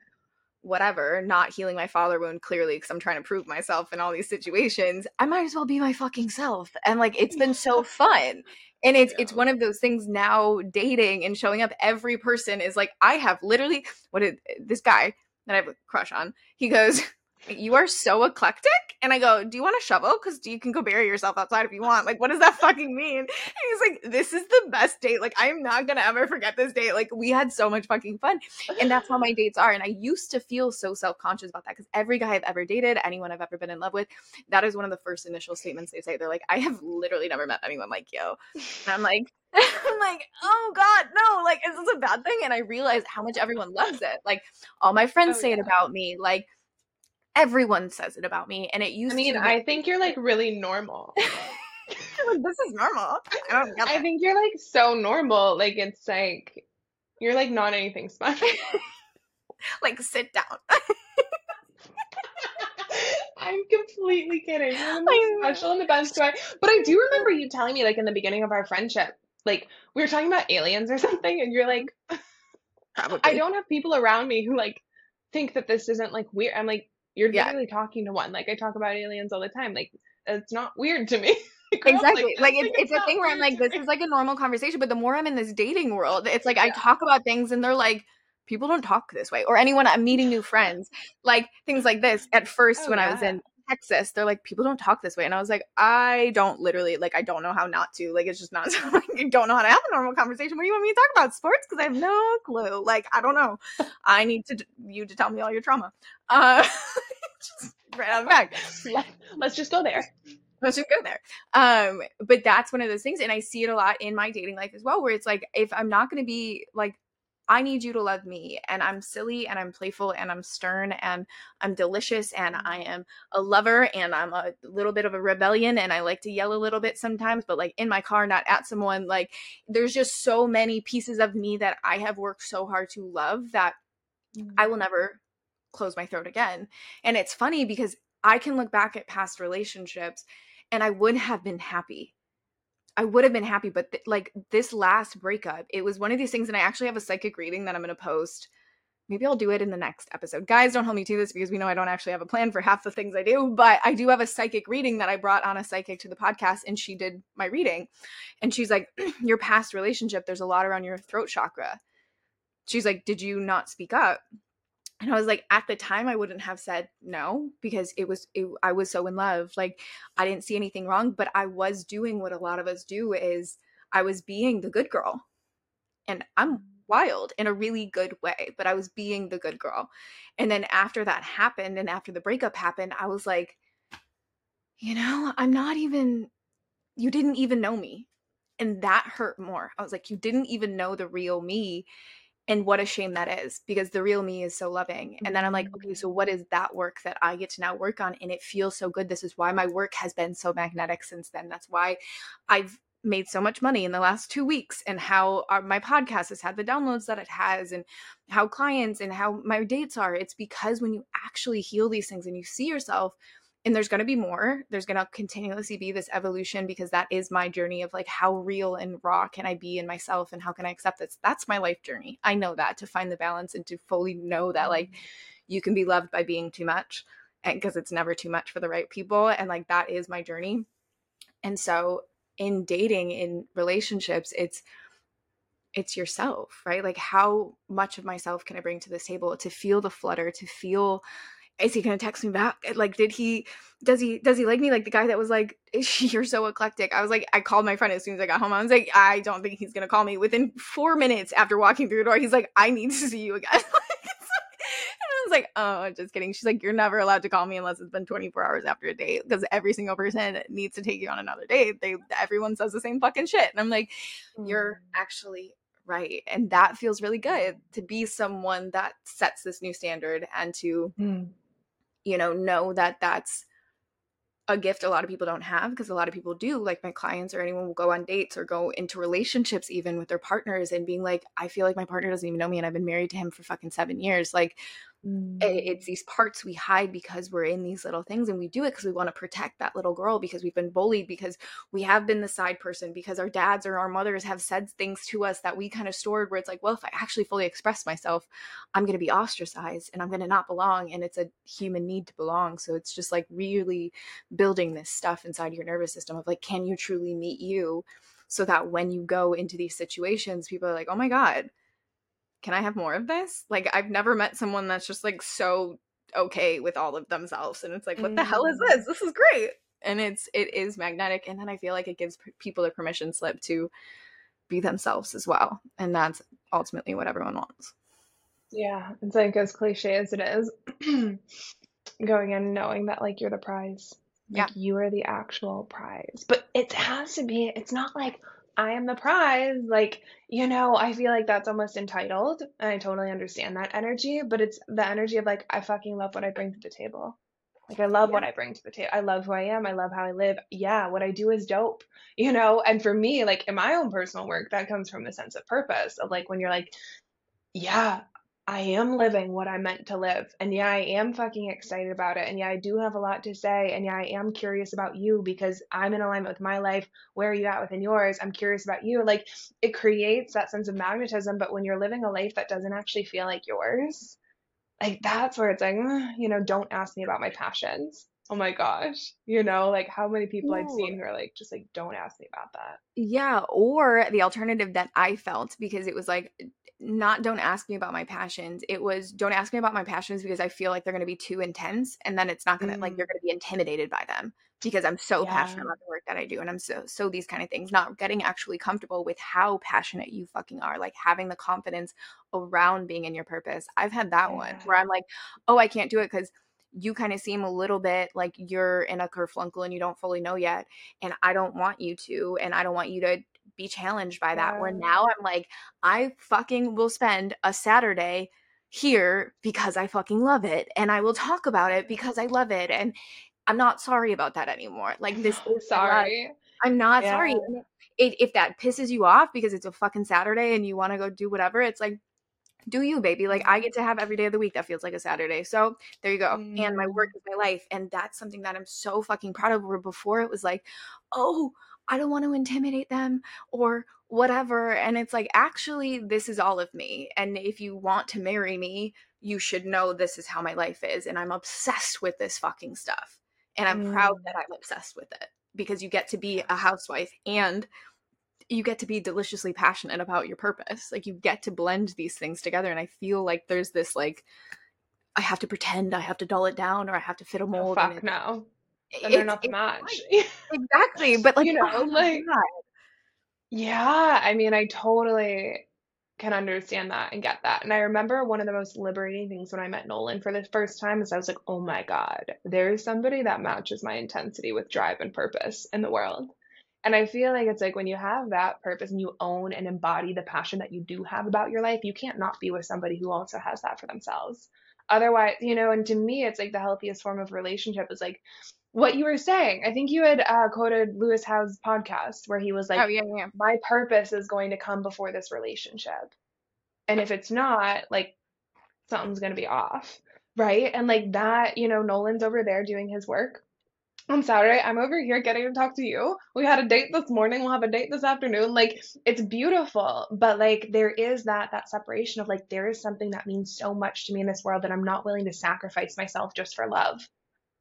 whatever, not healing my father wound clearly because I'm trying to prove myself in all these situations, I might as well be my fucking self. And like it's been so fun. And it's yeah. it's one of those things now dating and showing up every person is like I have literally what did this guy that I have a crush on. He goes you are so eclectic. And I go, do you want a shovel? Because you can go bury yourself outside if you want. Like, what does that fucking mean? And he's like, this is the best date. Like, I'm not going to ever forget this date. Like, we had so much fucking fun. And that's how my dates are. And I used to feel so self conscious about that because every guy I've ever dated, anyone I've ever been in love with, that is one of the first initial statements they say. They're like, I have literally never met anyone like you. And I'm like, I'm like, oh God, no, like, is this a bad thing? And I realized how much everyone loves it. Like, all my friends oh, say yeah. it about me. Like, everyone says it about me and it used I mean, I think you're like really normal. this is normal. I, I think you're like so normal. Like it's like you're like not anything special. like sit down. I'm completely kidding. You're the most special and the best way. But I do remember you telling me like in the beginning of our friendship, like we were talking about aliens or something, and you're like, Probably. I don't have people around me who like think that this isn't like weird. I'm like, you're yeah. literally talking to one. Like I talk about aliens all the time. Like it's not weird to me. exactly. Like, like, it's, it's, it's a thing where I'm like, this is like a normal conversation. But the more I'm in this dating world, it's like yeah. I talk about things and they're like, people don't talk this way. Or anyone I'm meeting new friends, like things like this. At first, oh, when yeah. I was in Texas, they're like, people don't talk this way. And I was like, I don't literally, like, I don't know how not to. Like, it's just not, I don't know how to have a normal conversation. What do you want me to talk about? Sports? Because I have no clue. Like, I don't know. I need to you to tell me all your trauma. Uh, just right out of the bag. Let's just go there. Let's just go there. Um, but that's one of those things. And I see it a lot in my dating life as well, where it's like, if I'm not going to be like I need you to love me. And I'm silly and I'm playful and I'm stern and I'm delicious and I am a lover and I'm a little bit of a rebellion and I like to yell a little bit sometimes, but like in my car, not at someone. Like there's just so many pieces of me that I have worked so hard to love that I will mm. never close my throat again. And it's funny because I can look back at past relationships and I would have been happy I would have been happy, but th- like this last breakup, it was one of these things, and I actually have a psychic reading that I'm going to post. Maybe I'll do it in the next episode. Guys, don't hold me to this because we know I don't actually have a plan for half the things I do, but I do have a psychic reading that I brought on a psychic to the podcast, and she did my reading. And she's like, Your past relationship, there's a lot around your throat chakra. She's like, Did you not speak up? And i was like at the time i wouldn't have said no because it was it, i was so in love like i didn't see anything wrong but i was doing what a lot of us do is i was being the good girl. And i'm mm. wild in a really good way but i was being the good girl. And then after that happened and after the breakup happened i was like you know i'm not even you didn't even know me. And that hurt more. I was like you didn't even know the real me and what a shame that is because the real me is so loving and then i'm like okay mm-hmm. so what is that work that i get to now work on? And it feels so good this is why my work has been so magnetic since then that's why i've made so much money in the last two weeks and how our, my podcast has had the downloads that it has and how clients and how my dates are it's because when you actually heal these things and you see yourself and there's going to be more. There's going to continuously be this evolution because that is my journey of like how real and raw can i be in myself and how can i accept this? That's my life journey. I know that to find the balance and to fully know that like mm-hmm. you can be loved by being too much and because it's never too much for the right people and like that is my journey. And so in dating in relationships it's it's yourself right? Like how much of myself can i bring to this table to feel the flutter to feel is he gonna text me back? Like did he does he does he like me? Like the guy that was like you're so eclectic. I was like i called my friend as soon as i got home. I was like i don't think he's gonna call me. Within four minutes after walking through the door he's like i need to see you again. And i was like oh just kidding. She's like you're never allowed to call me unless it's been 24 hours after a date because every single person needs to take you on another date. They everyone says the same fucking shit. And i'm like you're mm. actually right. And that feels really good to be someone that sets this new standard and to mm you know know that that's a gift a lot of people don't have because a lot of people do like my clients or anyone will go on dates or go into relationships even with their partners and being like i feel like my partner doesn't even know me and i've been married to him for fucking seven years. Like mm. it's these parts we hide because we're in these little things and we do it because we want to protect that little girl because we've been bullied because we have been the side person because our dads or our mothers have said things to us that we kind of stored where it's like well if i actually fully express myself i'm going to be ostracized and i'm going to not belong and it's a human need to belong so it's just like really building this stuff inside your nervous system of like can you truly meet you so that when you go into these situations people are like oh my god can I have more of this? Like I've never met someone that's just like so okay with all of themselves and it's like what mm. the hell is mm. this? This is great. And it's it is magnetic and then I feel like it gives p- people a permission slip to be themselves as well. And that's ultimately what everyone wants. Yeah, it's like as cliche as it is, going in knowing that like you're the prize. Like yeah. you are the actual prize. But it has to be, it's not like, I am the prize. Like, you know, I feel like that's almost entitled. And I totally understand that energy, but it's the energy of like, I fucking love what I bring to the table. Like, I love yeah. what I bring to the table. I love who I am. I love how I live. Yeah, what I do is dope, you know? And for me, like in my own personal work, that comes from the sense of purpose of like when you're like, yeah, I am living what I meant to live. And yeah, I am fucking excited about it. And yeah, I do have a lot to say. And yeah, I am curious about you because I'm in alignment with my life. Where are you at within yours? I'm curious about you. Like it creates that sense of magnetism. But when you're living a life that doesn't actually feel like yours, like that's where it's like, mm, you know, don't ask me about my passions. Oh my gosh. You know, like how many people I've seen who are like, just like, don't ask me about that. Yeah. Or the alternative that I felt because it was like, not don't ask me about my passions. It was don't ask me about my passions because I feel like they're going to be too intense and then it's not going to mm. like you're going to be intimidated by them because I'm so yeah. passionate about the work that I do and I'm so so these kind of things not getting actually comfortable with how passionate you fucking are like having the confidence around being in your purpose. I've had that yeah. one where I'm like, "Oh, I can't do it cuz you kind of seem a little bit like you're in a kerflunkle and you don't fully know yet and I don't want you to and I don't want you to be challenged by that. Yeah. Where now I'm like, I fucking will spend a Saturday here because I fucking love it. And I will talk about it because I love it. And I'm not sorry about that anymore. Like this is sorry. I'm not yeah. sorry. It, if that pisses you off because it's a fucking Saturday and you want to go do whatever, it's like, do you, baby? Like I get to have every day of the week that feels like a Saturday. So there you go. Mm. And my work is my life. And that's something that I'm so fucking proud of. Where before it was like, oh, I don't want to intimidate them or whatever. And it's like, actually, this is all of me. And if you want to marry me, you should know this is how my life is. And I'm obsessed with this fucking stuff. And I'm mm. proud that I'm obsessed with it because you get to be a housewife and you get to be deliciously passionate about your purpose. Like you get to blend these things together. And I feel like there's this like, I have to pretend, I have to dull it down, or I have to fit a oh, mold. Oh, fuck no and they're not the match. exactly. But like, you oh know, like, yeah, I mean, I totally can understand that and get that. And I remember one of the most liberating things when I met Nolan for the first time is I was like, oh my God, there's somebody that matches my intensity with drive and purpose in the world. And I feel like it's like when you have that purpose and you own and embody the passion that you do have about your life, you can't not be with somebody who also has that for themselves. Otherwise, you know, and to me, it's like the healthiest form of relationship is like what you were saying. I think you had uh, quoted Lewis Howes' podcast where he was like, "Oh yeah, yeah, my purpose is going to come before this relationship, and if it's not, like, something's going to be off, right?" And like that, you know, Nolan's over there doing his work on Saturday. I'm over here getting to talk to you. We had a date this morning. We'll have a date this afternoon. Like it's beautiful, but like there is that that separation of like there is something that means so much to me in this world that I'm not willing to sacrifice myself just for love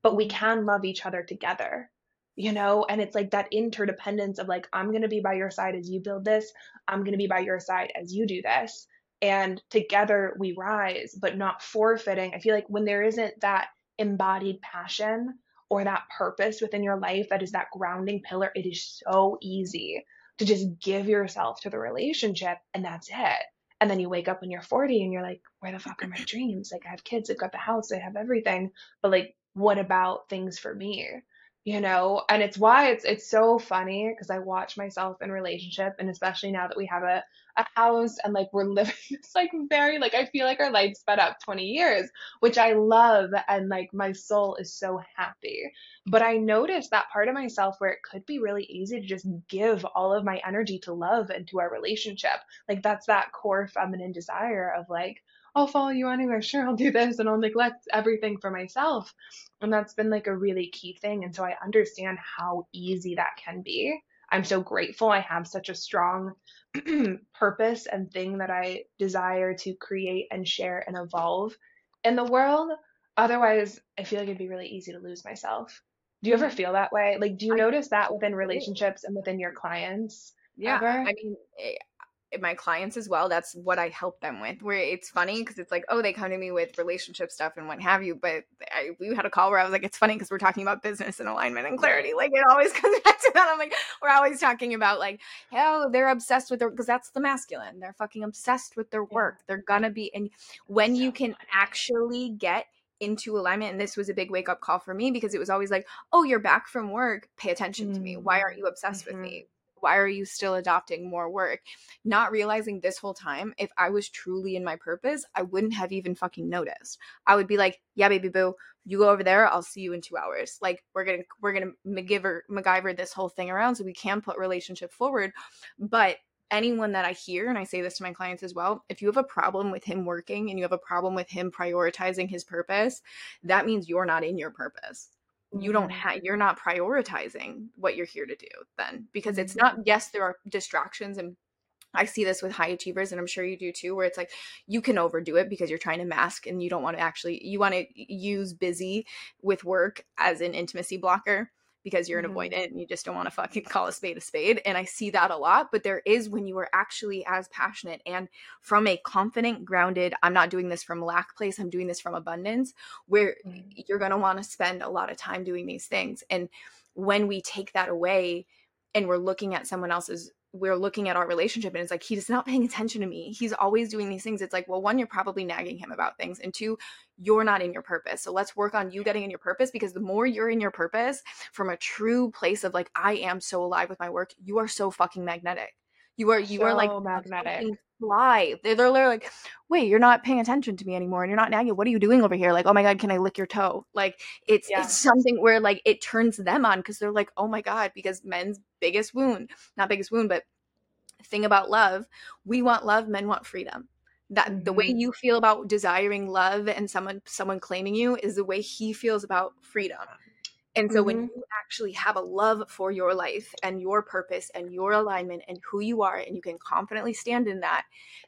but we can love each other together you know and it's like that interdependence of like i'm going to be by your side as you build this i'm going to be by your side as you do this and together we rise but not forfeiting i feel like when there isn't that embodied passion or that purpose within your life that is that grounding pillar it is so easy to just give yourself to the relationship and that's it. And then you wake up when you're 40 and you're like where the fuck are my dreams? Like i have kids i've got the house i have everything. But like what about things for me you know and it's why it's it's so funny because i watch myself in relationship and especially now that we have a, a house and like we're living this like very like i feel like our life sped up 20 years which i love and like my soul is so happy. But i noticed that part of myself where it could be really easy to just give all of my energy to love and to our relationship like that's that core feminine desire of like I'll follow you anywhere. Sure, I'll do this and I'll neglect everything for myself. And that's been like a really key thing. And so I understand how easy that can be. I'm so grateful I have such a strong purpose and thing that I desire to create and share and evolve in the world. Otherwise, I feel like it'd be really easy to lose myself. Do you ever feel that way? Like, do you notice that within relationships and within your clients? Yeah. Ever? I mean, eh, my clients as well that's what i help them with where it's funny because it's like oh they come to me with relationship stuff and what have you but I, we had a call where i was like it's funny because we're talking about business and alignment and clarity like it always comes back to that i'm like we're always talking about like oh they're obsessed with their because that's the masculine they're fucking obsessed with their work they're gonna be and when you can actually get into alignment and this was a big wake up call for me because it was always like oh you're back from work pay attention mm-hmm. to me why aren't you obsessed mm-hmm. with me why are you still adopting more work? Not realizing this whole time, if I was truly in my purpose, I wouldn't have even fucking noticed. I would be like, yeah, baby boo, you go over there, I'll see you in two hours. Like we're gonna we're gonna MacGyver MacGyver this whole thing around so we can put relationship forward. But anyone that I hear, and I say this to my clients as well, if you have a problem with him working and you have a problem with him prioritizing his purpose, that means you're not in your purpose you don't mm-hmm. have you're not prioritizing what you're here to do then because it's mm-hmm. not yes there are distractions and I see this with high achievers, and I'm sure you do too, where it's like you can overdo it because you're trying to mask and you don't want to actually, you want to use busy with work as an intimacy blocker because you're an mm-hmm. avoidant and you just don't want to fucking call a spade a spade. And I see that a lot, but there is when you are actually as passionate and from a confident, grounded, I'm not doing this from lack place, I'm doing this from abundance, where mm-hmm. you're going to want to spend a lot of time doing these things. And when we take that away and we're looking at someone else's we're looking at our relationship and it's like he's not paying attention to me. He's always doing these things. It's like well one you're probably nagging him about things and two you're not in your purpose. So let's work on you getting in your purpose because the more you're in your purpose from a true place of like i am so alive with my work you are so fucking magnetic you are you so are like magnetic fly they're, they're like wait you're not paying attention to me anymore and you're not nagging what are you doing over here like oh my god can i lick your toe like it's yeah. it's something where like it turns them on because they're like oh my god because men's biggest wound not biggest wound but thing about love we want love men want freedom that mm-hmm. the way mm-hmm. you feel about desiring love and someone someone claiming you is the way he feels about freedom and so mm-hmm. when you actually have a love for your life and your purpose and your alignment and who you are and you can confidently stand in that,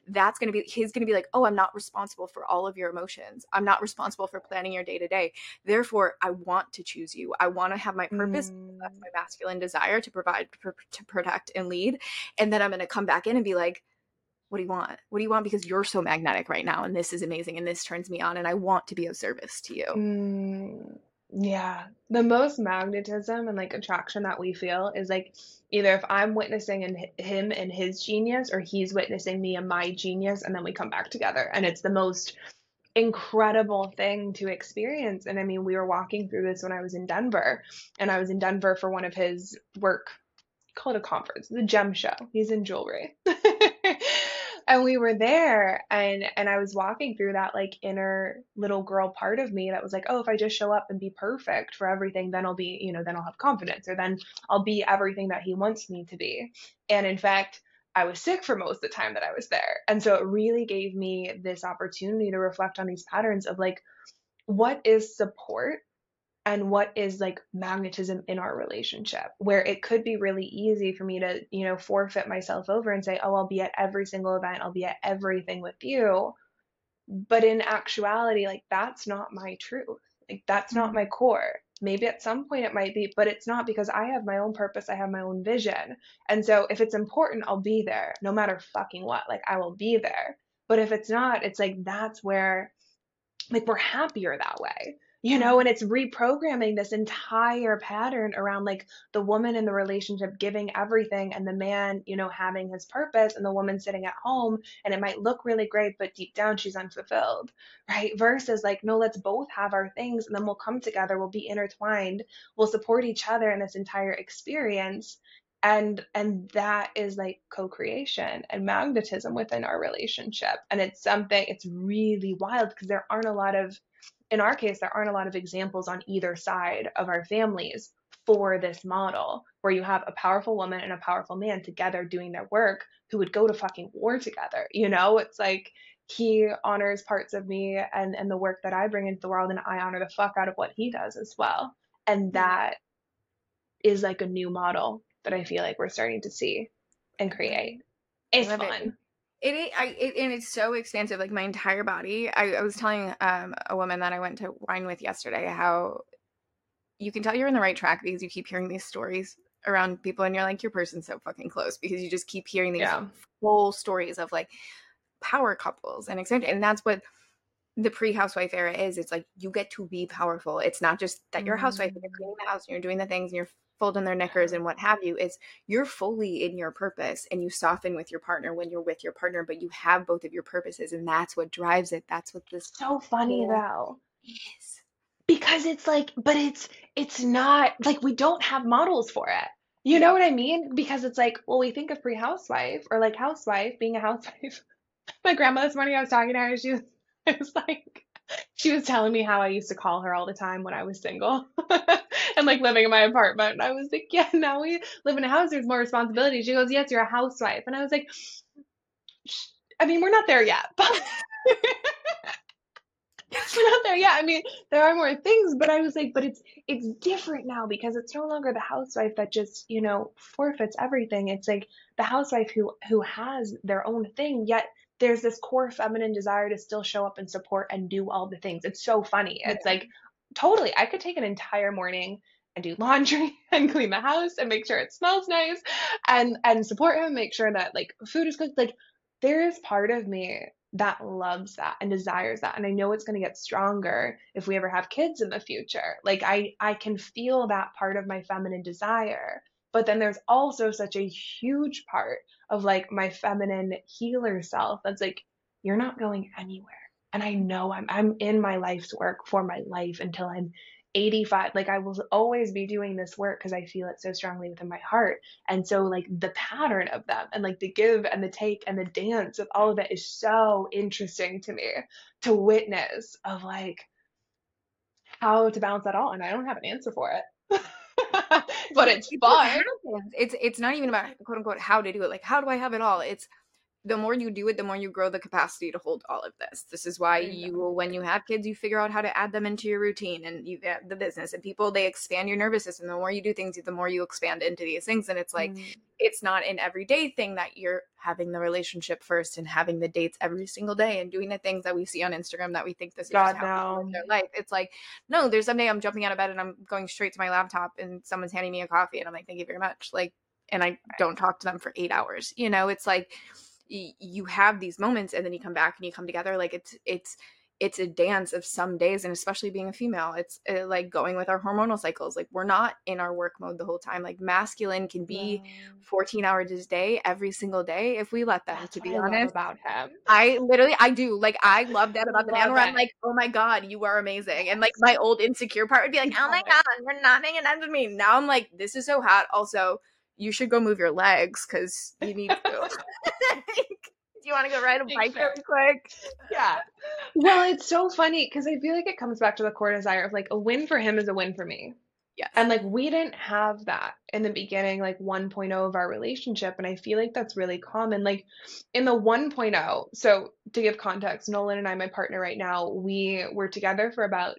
that's going to be he's going to be like, "Oh, I'm not responsible for all of your emotions. I'm not responsible for planning your day to day. Therefore, I want to choose you. I want to have my purpose. Mm. That's my masculine desire to provide to protect and lead. And then I'm going to come back in and be like, what do you want? What do you want? Because you're so magnetic right now, and this is amazing, and this turns me on, and I want to be of service to you. Mm, yeah, the most magnetism and like attraction that we feel is like either if I'm witnessing in him and his genius or he's witnessing me and my genius and then we come back together. And it's the most incredible thing to experience. And I mean we were walking through this when I was in Denver and I was in Denver for one of his work call it a conference the gem show. He's in jewelry and we were there and and I was walking through that like inner little girl part of me that was like, oh, if I just show up and be perfect for everything, then I'll be, you know, then I'll have confidence or then I'll be everything that he wants me to be. And in fact, I was sick for most of the time that I was there. And so it really gave me this opportunity to reflect on these patterns of like, what is support and what is like magnetism in our relationship where it could be really easy for me to you know forfeit myself over and say oh i'll be at every single event. I'll be at everything with you. But in actuality like that's not my truth. Like that's not mm-hmm. my core. Maybe at some point it might be but it's not because i have my own purpose i have my own vision. And so if it's important i'll be there no matter fucking what. Like i will be there. But if it's not it's like that's where like we're happier that way you know and it's reprogramming this entire pattern around like the woman in the relationship giving everything and the man you know having his purpose and the woman sitting at home and it might look really great but deep down she's unfulfilled right? Versus like no let's both have our things and then we'll come together we'll be intertwined we'll support each other in this entire experience. And and that is like co-creation and magnetism within our relationship. And it's something it's really wild because there aren't a lot of in our case, there aren't a lot of examples on either side of our families for this model where you have a powerful woman and a powerful man together doing their work who would go to fucking war together. You know, it's like he honors parts of me and and the work that I bring into the world and I honor the fuck out of what he does as well. And mm-hmm. that is like a new model that I feel like we're starting to see and create. It's fun. It. It, I, it, and it's so expansive. Like my entire body. I, I was telling um, a woman that I went to wine with yesterday how you can tell you're in the right track because you keep hearing these stories around people, and you're like, your person's so fucking close because you just keep hearing these yeah. full stories of like power couples and extended, and that's what the pre-housewife era is. It's like you get to be powerful. It's not just that you're a housewife and you're mm. cleaning the house and you're doing the things and you're folding their knickers and what have you is you're fully in your purpose and you soften with your partner when you're with your partner but you have both of your purposes and that's what drives it. That's what this so funny though. is. Because it's like but it's it's not like we don't have models for it. You know what i mean? Because it's like well we think of pre-housewife or like housewife being a housewife. My grandma this morning i was talking to her she was, I was like she was telling me how I used to call her all the time when I was single and like living in my apartment. And I was like, yeah, now we live in a house. There's more responsibility. She goes, yes, you're a housewife. And I was like, I mean, we're not there yet, but we're not there yet. I mean, there are more things, but I was like, but it's it's different now because it's no longer the housewife that just you know forfeits everything. It's like the housewife who who has their own thing, yet there's this core feminine desire to still show up and support and do all the things. It's so funny. Yeah. It's like totally, I could take an entire morning and do laundry and clean the house and make sure it smells nice and and support him, make sure that like food is cooked. Like there is part of me that loves that and desires that and i know it's going to get stronger if we ever have kids in the future like i i can feel that part of my feminine desire but then there's also such a huge part of like my feminine healer self that's like, you're not going anywhere. And I know I'm I'm in my life's work for my life until I'm 85 like i will always be doing this work because i feel it so strongly within my heart. And so like the pattern of them and like the give and the take and the dance of all of it is so interesting to me to witness of like how to balance that all. And i don't have an answer for it but it's, it's fun. It's it's not even about quote unquote how to do it. Like how do I have it all? It's the more you do it, the more you grow the capacity to hold all of this. This is why you will, when you have kids, you figure out how to add them into your routine and you get the business and people, they expand your nervous system. The more you do things, the more you expand into these things. And it's like, mm. it's not an everyday thing that you're having the relationship first and having the dates every single day and doing the things that we see on Instagram that we think this is God, no. their life. It's like, no, there's someday I'm jumping out of bed and I'm going straight to my laptop and someone's handing me a coffee and I'm like, thank you very much. Like, and I don't talk to them for eight hours. You know, it's like, you have these moments and then you come back and you come together like it's it's it's a dance of some days and especially being a female it's uh, like going with our hormonal cycles like we're not in our work mode the whole time like masculine can be 14 hours a day every single day if we let them That's to be honest. about him. I literally i do like i love that about the man where i'm like oh my god you are amazing and like my old insecure part would be like oh my god you're not making ends with me. Now i'm like this is so hot also you should go move your legs because you need to. Do you want to go ride a bike really quick? Yeah. Well, it's so funny because I feel like it comes back to the core desire of like a win for him is a win for me. Yes. And like we didn't have that in the beginning, like 1.0 of our relationship. And I feel like that's really common. Like in the 1.0, so to give context, Nolan and I, my partner right now, we were together for about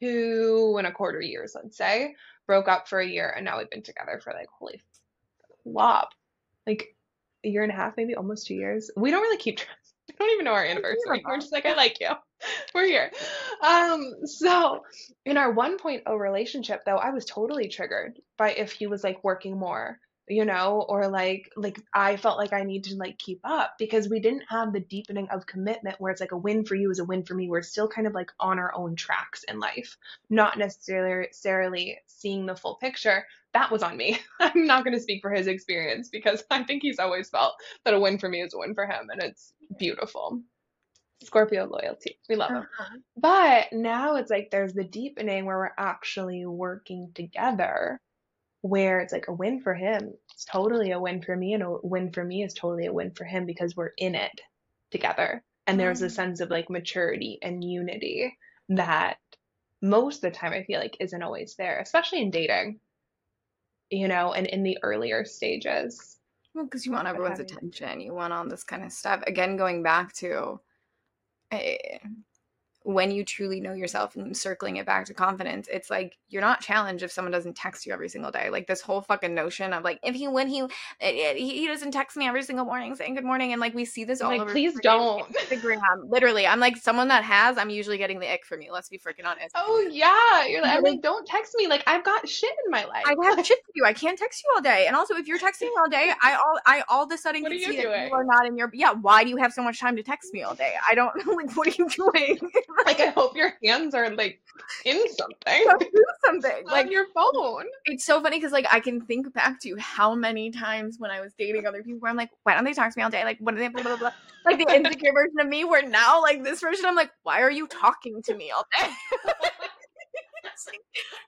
two and a quarter years, let's say, broke up for a year, and now we've been together for like, holy flop, like a year and a half, maybe almost two years. We don't really keep track. We don't even know our anniversary. We're just like, I like you. We're here. Um, so in our 1.0 relationship though, I was totally triggered by if he was like working more you know or like like i felt like i need to like keep up because we didn't have the deepening of commitment where it's like a win for you is a win for me we're still kind of like on our own tracks in life not necessarily necessarily seeing the full picture that was on me i'm not going to speak for his experience because i think he's always felt that a win for me is a win for him and it's beautiful Scorpio loyalty. We love him. Uh-huh. But now it's like there's the deepening where we're actually working together where it's like a win for him. It's totally a win for me, and a win for me is totally a win for him because we're in it together. And there's a mm. sense of like maturity and unity that most of the time I feel like isn't always there, especially in dating, you know, and in the earlier stages. Well, because you want everyone's attention, you want all this kind of stuff. Again, going back to I, when you truly know yourself and circling it back to confidence, it's like you're not challenged if someone doesn't text you every single day. Like this whole fucking notion of like if he when he eh, eh, he, he doesn't text me every single morning saying good morning and like we see this all like, over please don't Instagram. Literally, I'm like someone that has. I'm usually getting the ick from you. Let's be freaking honest. Oh yeah, you're like, I'm like don't text me. Like I've got shit in my life. I have shit to do. I can't text you all day. And also, if you're texting me all day, I all I all of a sudden What can you see that you are not in your yeah. Why do you have so much time to text me all day? I don't like. What are you doing? like I hope your hands are like in something do something. Like on your phone. it's so funny because like I can think back to how many times when I was dating other people where I'm like, why don't they talk to me all day? Like what are they blah blah blah. Like the insecure version of me where now like this version I'm like, why are you talking to me all day? Like,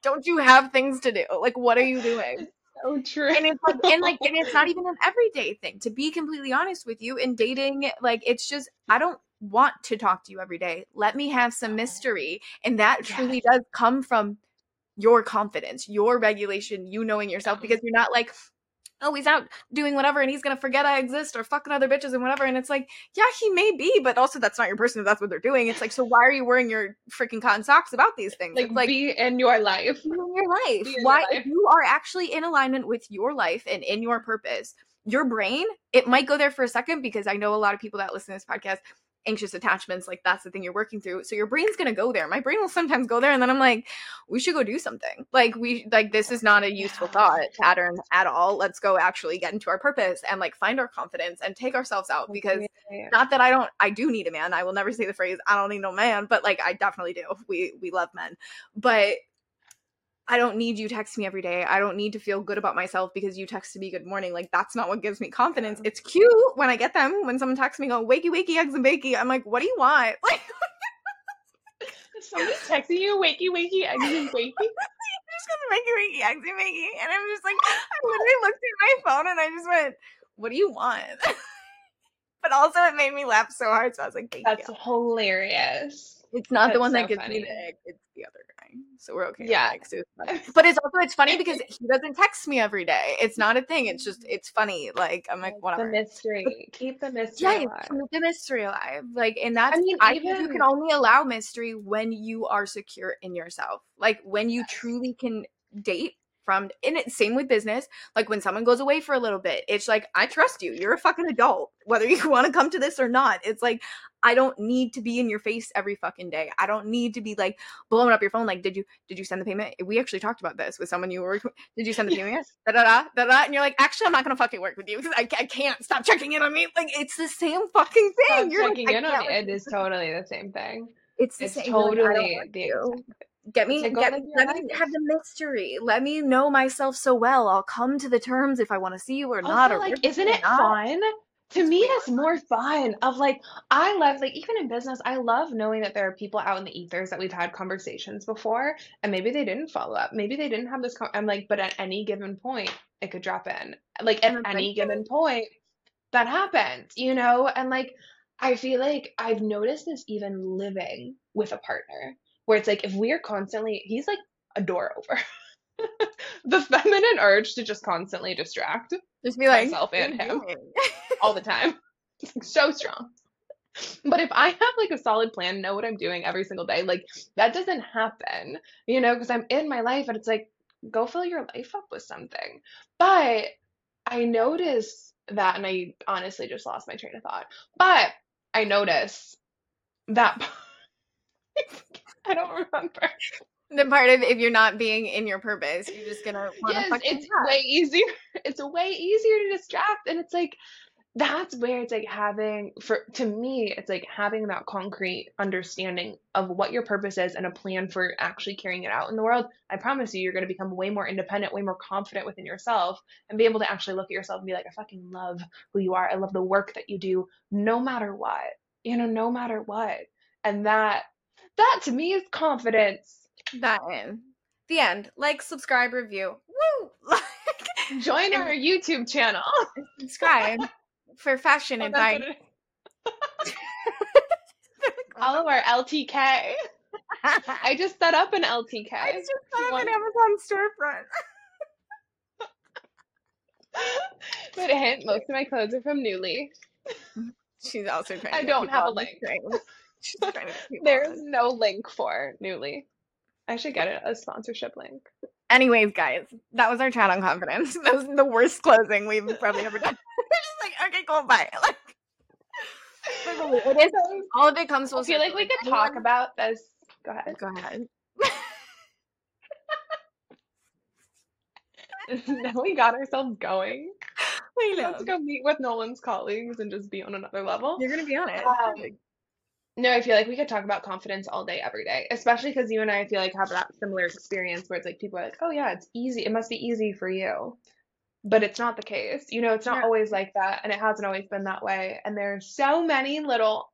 don't you have things to do? Like what are you doing? So true. And it's like and like and it's not even an everyday thing. To be completely honest with you, in dating, like it's just I don't want to talk to you every day. Let me have some oh. mystery. And that truly does come from your confidence, your regulation, you knowing yourself, oh. because you're not like, oh, he's out doing whatever and he's gonna forget I exist or fucking other bitches and whatever. And it's like, yeah, he may be, but also that's not your person if that's what they're doing. It's like, so why are you wearing your freaking cotton socks about these things? like, It's like be in your life. in your life. Be in your Why, life. if you are actually in alignment with your life and in your purpose, your brain, it might go there for a second because I know a lot of people that listen to this podcast, anxious attachments, like that's the thing you're working through. So your brain's gonna go there. My brain will sometimes go there, and then I'm like, we should go do something. Like we, like this is not a useful thought pattern at all. Let's go actually get into our purpose and like find our confidence and take ourselves out because Yeah. not that I don't I do need a man. I will never say the phrase I don't need no man, but like I definitely do. We we love men. But I don't need you text me every day. I don't need to feel good about myself because you texted me good morning. Like that's not what gives me confidence. It's cute when I get them. When someone texts me, go wakey wakey eggs and bakey. I'm like, what do you want? Like Somebody's texting you, wakey, wakey, eggs and wakey. just gonna wakey wakey eggs and bakey, and I'm just like, I literally looked at my phone and I just went, what do you want? but also it made me laugh so hard, so I was like, thank That's you. hilarious. It's not the one so that gives funny. me the egg. It's the other guy. So we're okay. Yeah. so it's. But it's also it's funny because he doesn't text me every day. It's not a thing. It's just it's funny. Like I'm like The whatever. mystery. Keep the mystery Yeah, alive. keep the mystery alive. Like, and that's I, mean, think you can only allow mystery when you are secure in yourself. Like when you truly can date from and it's same with business. Like when someone goes away for a little bit, it's like I trust you. You're a fucking adult, whether you want to come to this or not. It's like I don't need to be in your face every fucking day. I don't need to be like blowing up your phone. Like, did you did you send the payment? We actually talked about this with someone you were. Did you send the payment? Da da da da da. And you're like, actually, I'm not gonna fucking work with you because I, I can't stop checking in on me. Like, it's the same fucking thing. Stop You're checking I in on can't It is totally the same thing. it's the It's same. You're like, totally the exact Get me, It's get, let me have the mystery. Let me know myself so well. I'll come to the terms if I want to see you or not. Or like, isn't it not. fun? To It's me, that's more fun. Of like, I love like even in business, I love knowing that there are people out in the ethers that we've had conversations before, and maybe they didn't follow up. Maybe they didn't have this. Con- I'm like, but at any given point, it could drop in. Like at it's any given point, that happens, you know. And like, I feel like I've noticed this even living with a partner, where it's like if we're constantly, he's like a door over. the feminine urge to just constantly distract Just be like, myself and him all the time. so strong. But if I have like a solid plan, know what I'm doing every single day, like that doesn't happen, you know, because I'm in my life and it's like, go fill your life up with something. But I notice that, and I honestly just lost my train of thought, but I notice that I don't remember. the part of if you're not being in your purpose, you're just gonna want to Yes, fucking it's way easier. It's way easier to distract, and it's like that's where it's like having for to me, it's like having that concrete understanding of what your purpose is and a plan for actually carrying it out in the world. I promise you, you're going to become way more independent, way more confident within yourself, and be able to actually look at yourself and be like, I fucking love who you are. I love the work that you do, no matter what. You know, no matter what, and that that to me is confidence. That in the end. Like, subscribe, review. Woo! Like, Join our YouTube channel. subscribe for fashion Oh, advice. what it is. Follow our LTK. I just set up an LTK. I just set up an Amazon storefront. but a hint, most of my clothes are from Nuuly. She's also trying. I don't have a on the link. train. There's no link for Nuuly. I should get a sponsorship link. Anyways, guys, that was our chat on confidence. That was the worst closing we've probably ever done. We're just like, okay, cool, bye. Like, it is all of it comes. I feel like we could talk about this. Go ahead. Go ahead. now we got ourselves going. We know. Let's go meet with Nolan's colleagues and just be on another level. You're gonna be on it. Um, no, I feel like we could talk about confidence all day, every day, especially because you and I, I feel like have that similar experience where it's like people are like, oh yeah, it's easy. It must be easy for you. But it's not the case. You know, it's not always like that. And it hasn't always been that way. And there's so many little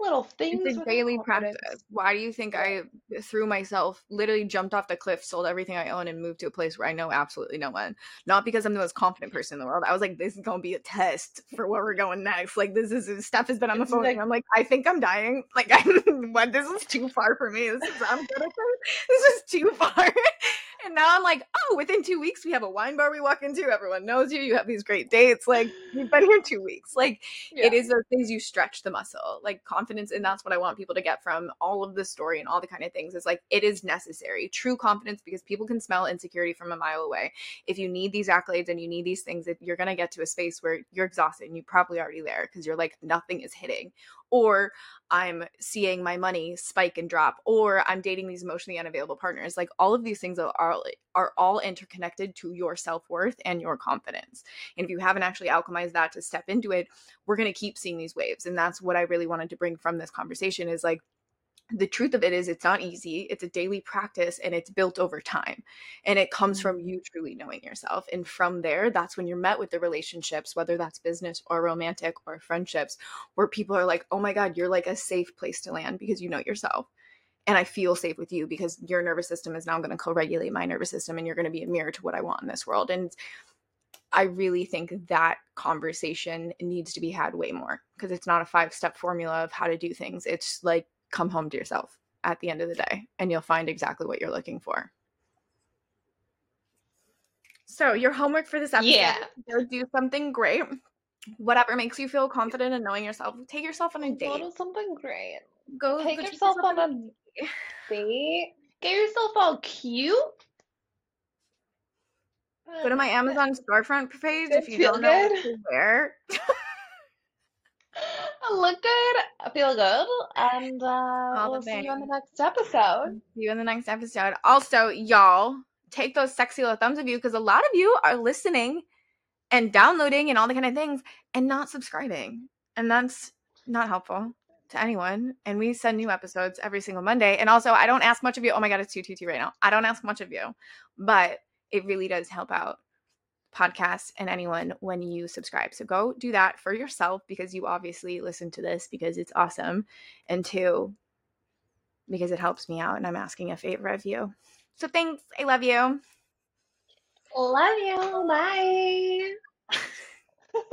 little things. It's a daily practice. Why do you think I threw myself, literally jumped off the cliff, sold everything I own, and moved to a place where I know absolutely no one? Not because I'm the most confident person in the world. I was like, this is gonna be a test for where we're going next. Like this is Stef has been on the phone, and I'm like, I think I'm dying. Like, I'm, what? This is too far for me. This is I'm good at this. This is too far. And now I'm like, oh, within two weeks, we have a wine bar we walk into. Everyone knows you. You have these great dates. Like, you've been here two weeks. Like, yeah. it is those things you stretch the muscle, like confidence. And that's what I want people to get from all of the story and all the kind of things is like, it is necessary. True confidence because people can smell insecurity from a mile away. If you need these accolades and you need these things, if you're going to get to a space where you're exhausted and you're probably already there because you're like, nothing is hitting or I'm seeing my money spike and drop, or I'm dating these emotionally unavailable partners. Like all of these things are are all interconnected to your self worth and your confidence. And if you haven't actually alchemized that to step into it, we're gonna keep seeing these waves. And that's what I really wanted to bring from this conversation is like the truth of it is it's not easy it's a daily practice and it's built over time and it comes from mm-hmm. you truly knowing yourself and from there that's when you're met with the relationships whether that's business or romantic or friendships where people are like oh my god you're like a safe place to land because you know yourself and i feel safe with you because your nervous system is now going to co-regulate my nervous system and you're going to be a mirror to what i want in this world and I really think that conversation needs to be had way more because it's not a five step formula of how to do things. It's like come home to yourself at the end of the day and you'll find exactly what you're looking for. So, your homework for this episode yeah. go do something great. Whatever makes you feel confident in knowing yourself. Take yourself on a date. Go do something great. Go take go yourself, yourself, on a date. Get yourself all cute. Go to my Amazon storefront page if you don't know what to wear. look good, feel good, and uh, we'll see you in the next episode. See you in the next episode. Also, y'all, take those sexy little thumbs of you because a lot of you are listening and downloading and all the kind of things and not subscribing. And that's not helpful to anyone. And we send new episodes every single Monday. And also, I don't ask much of you. Oh my God, it's 222 right now. I don't ask much of you, but it really does help out podcast and anyone when you subscribe. So go do that for yourself because you obviously listen to this because it's awesome. And two, because it helps me out and I'm asking a favor of you. So thanks. I love you. Love you. Bye.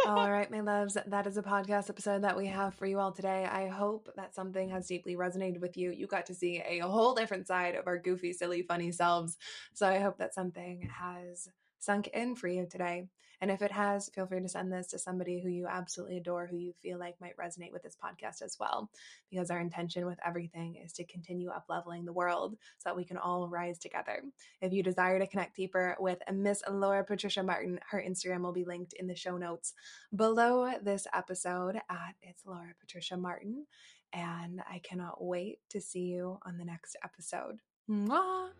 all right, my loves, that is a podcast episode that we have for you all today. I hope that something has deeply resonated with you. You got to see a whole different side of our goofy, silly, funny selves. So I hope that something has sunk in for you today. And if it has, feel free to send this to somebody who you absolutely adore, who you feel like might resonate with this podcast as well. Because our intention with everything is to continue up leveling the world so that we can all rise together. If you desire to connect deeper with Miss Laura Patricia Martin, her Instagram will be linked in the show notes below this episode at It's Laura Patricia Martin. And I cannot wait to see you on the next episode. Mwah!